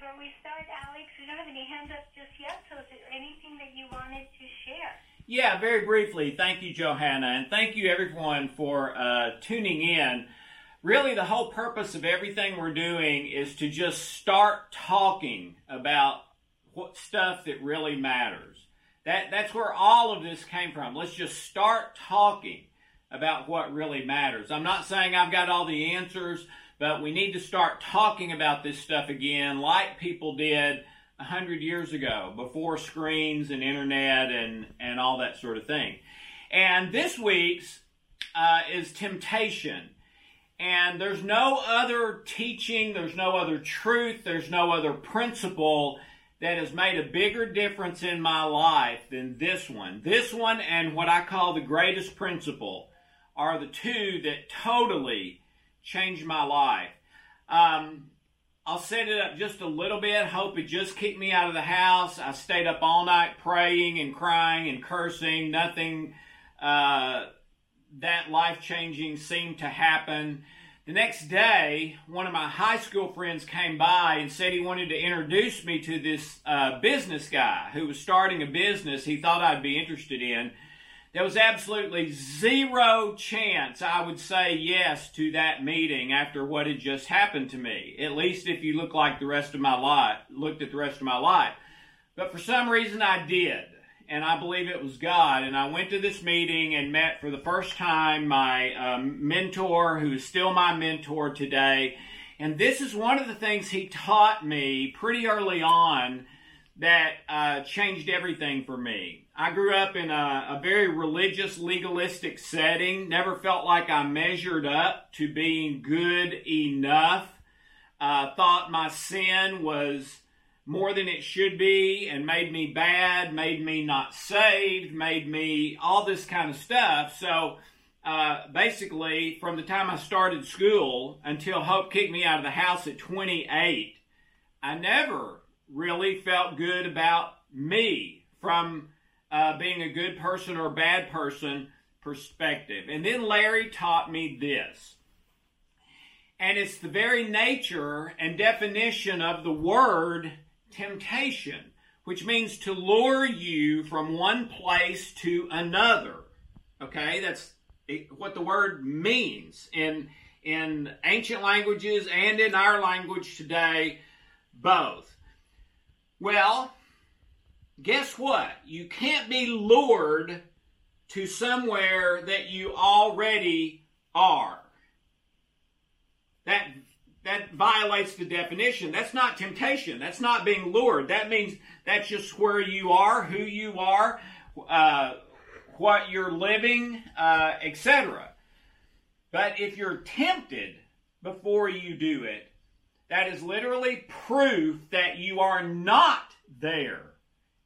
before we start, Alex, we don't have any hands up just yet, so is there anything that you wanted to share? Yeah, very briefly. Thank you, Johanna, and thank you everyone for uh, tuning in. Really, the whole purpose of everything we're doing is to just start talking about what stuff that really matters. That that's where all of this came from. Let's just start talking about what really matters. I'm not saying I've got all the answers, but we need to start talking about this stuff again, like people did a hundred years ago, before screens and internet and and all that sort of thing. And this week's uh, is temptation. And there's no other teaching, there's no other truth, there's no other principle that has made a bigger difference in my life than this one. This one and what I call the greatest principle are the two that totally changed my life. Um, I'll set it up just a little bit. Hope it just kicked me out of the house. I stayed up all night praying and crying and cursing. Nothing uh, that life changing seemed to happen. The next day, one of my high school friends came by and said he wanted to introduce me to this uh, business guy who was starting a business he thought I'd be interested in. There was absolutely zero chance I would say yes to that meeting after what had just happened to me. At least if you look like the rest of my life, looked at the rest of my life. But for some reason I did and I believe it was God. And I went to this meeting and met for the first time my um, mentor, who is still my mentor today. And this is one of the things he taught me pretty early on that uh, changed everything for me. I grew up in a, a, very religious, legalistic setting, never felt like I measured up to being good enough. Uh, thought my sin was more than it should be and made me bad, made me not saved, made me all this kind of stuff. So uh, basically, from the time I started school until Hope kicked me out of the house at 28, I never really felt good about me from uh, being a good person or bad person perspective. And then Larry taught me this. And it's the very nature and definition of the word temptation, which means to lure you from one place to another. Okay, that's what the word means in in ancient languages and in our language today, both. Well, guess what? You can't be lured to somewhere that you already are. That that violates the definition. That's not temptation. That's not being lured. That means that's just where you are, who you are, uh, what you're living, uh, etc. But if you're tempted before you do it, that is literally proof that you are not there.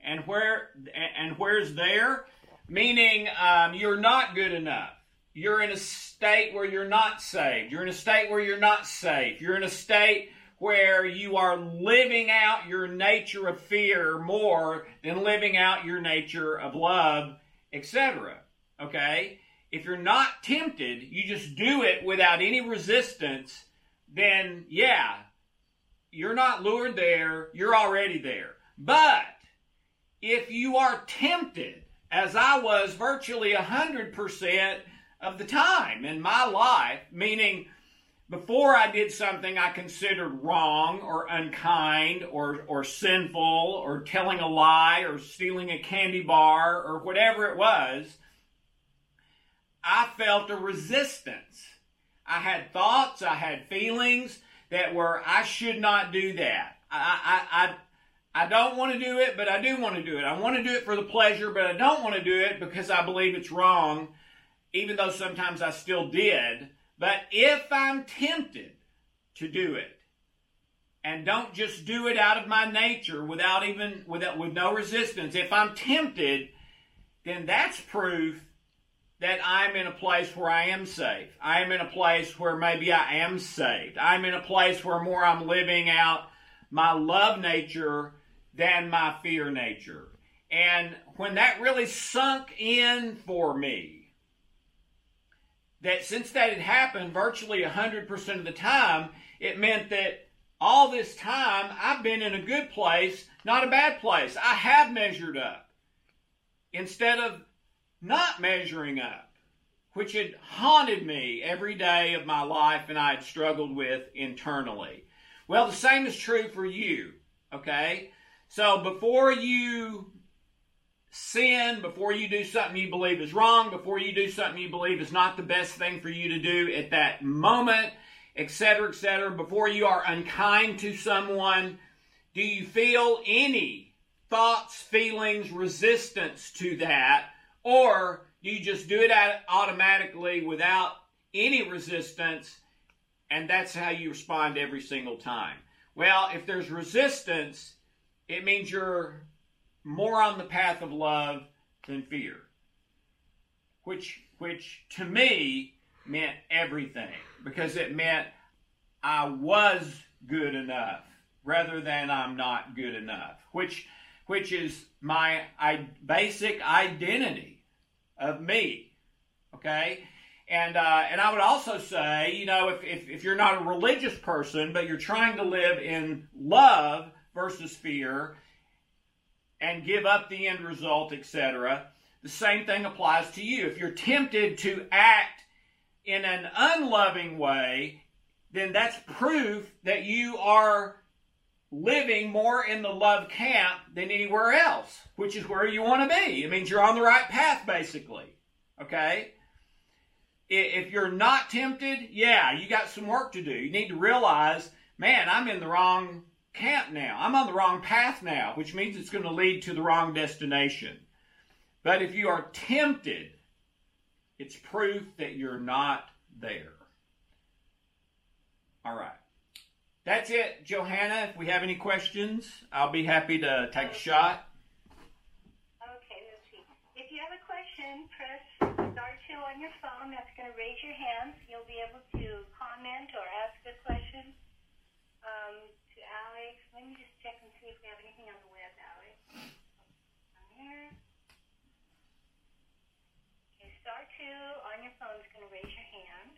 And where and where's there? Meaning um, you're not good enough you're in a state where you're not saved. You're in a state where you're not safe. You're in a state where you are living out your nature of fear more than living out your nature of love, etc. Okay? If you're not tempted, you just do it without any resistance, then yeah, you're not lured there, you're already there. But if you are tempted, as I was virtually 100% of the time in my life, meaning before I did something I considered wrong or unkind or, or sinful or telling a lie or stealing a candy bar or whatever it was, I felt a resistance. I had thoughts, I had feelings that were, I should not do that. I, I, I, I don't want to do it, but I do want to do it. I want to do it for the pleasure, but I don't want to do it because I believe it's wrong even though sometimes I still did. But if I'm tempted to do it, and don't just do it out of my nature without even without with no resistance, if I'm tempted, then that's proof that I'm in a place where I am safe. I am in a place where maybe I am saved. I'm in a place where more I'm living out my love nature than my fear nature. And when that really sunk in for me, that since that had happened virtually 100% of the time, it meant that all this time I've been in a good place, not a bad place. I have measured up instead of not measuring up, which had haunted me every day of my life and I had struggled with internally. Well, the same is true for you, okay? So before you sin, before you do something you believe is wrong, before you do something you believe is not the best thing for you to do at that moment, etc., etc., before you are unkind to someone, do you feel any thoughts, feelings, resistance to that? Or do you just do it automatically without any resistance and that's how you respond every single time? Well, if there's resistance, it means you're more on the path of love than fear. Which which to me meant everything because it meant I was good enough rather than I'm not good enough, which which is my I, basic identity of me. Okay? And uh, and I would also say, you know, if, if, if you're not a religious person, but you're trying to live in love versus fear and give up the end result, etc., the same thing applies to you. If you're tempted to act in an unloving way, then that's proof that you are living more in the love camp than anywhere else, which is where you want to be. It means you're on the right path, basically. Okay? If you're not tempted, yeah, you got some work to do. You need to realize, man, I'm in the wrong camp now. I'm on the wrong path now, which means it's going to lead to the wrong destination. But if you are tempted, it's proof that you're not there. All right. That's it, Johanna. If we have any questions, I'll be happy to take a shot. Okay, let's see. If you have a question, press star two on your phone. That's going to raise your hand. You'll be able to comment or ask a question um, to Alex. Let me just check and see if we have anything on the web, Alex. On here. Okay, star two on your phone is going to raise your hand.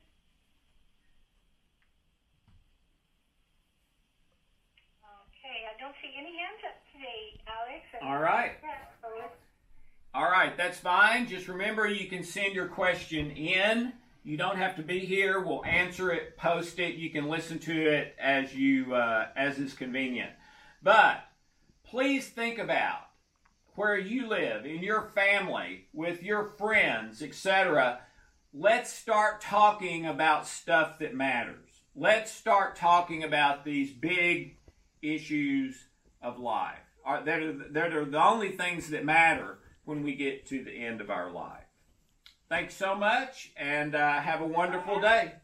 Okay, I don't see any hands up today, Alex. All right. All right, that's fine. Just remember you can send your question in. You don't have to be here. We'll answer it, post it. You can listen to it as you uh, as is convenient. But please think about where you live, in your family, with your friends, etc. Let's start talking about stuff that matters. Let's start talking about these big issues of life. Are, that are the only things that matter when we get to the end of our life. Thanks so much and uh, have a wonderful day.